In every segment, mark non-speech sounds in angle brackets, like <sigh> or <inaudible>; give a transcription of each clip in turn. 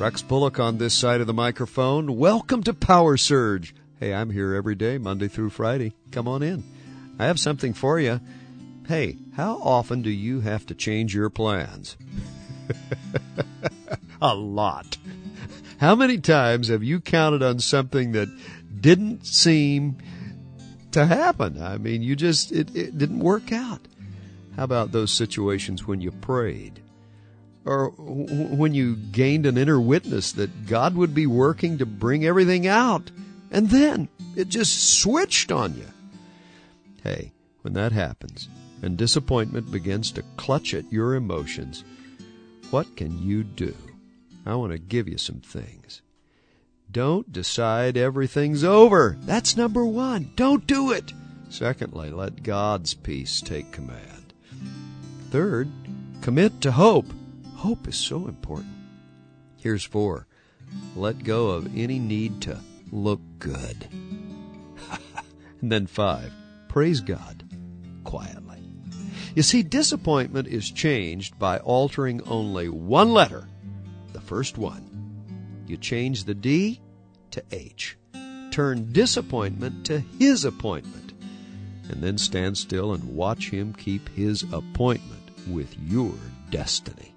Rex Bullock on this side of the microphone. Welcome to Power Surge. Hey, I'm here every day, Monday through Friday. Come on in. I have something for you. Hey, how often do you have to change your plans? <laughs> A lot. How many times have you counted on something that didn't seem to happen? I mean, you just, it, it didn't work out. How about those situations when you prayed? Or when you gained an inner witness that God would be working to bring everything out, and then it just switched on you? Hey, when that happens, and disappointment begins to clutch at your emotions, what can you do? I want to give you some things. Don't decide everything's over. That's number one. Don't do it. Secondly, let God's peace take command. Third, commit to hope. Hope is so important. Here's four. Let go of any need to look good. <laughs> and then five, praise God quietly. You see, disappointment is changed by altering only one letter, the first one. You change the D to H. Turn disappointment to His appointment. And then stand still and watch Him keep His appointment with your destiny.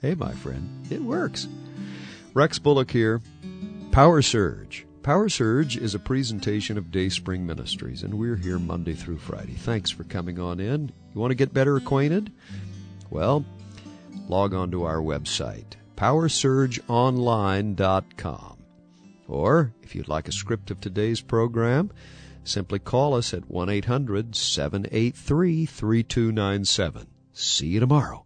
Hey, my friend, it works. Rex Bullock here. Power Surge. Power Surge is a presentation of Dayspring Ministries, and we're here Monday through Friday. Thanks for coming on in. You want to get better acquainted? Well, log on to our website, powersurgeonline.com. Or, if you'd like a script of today's program, simply call us at 1 800 783 3297. See you tomorrow.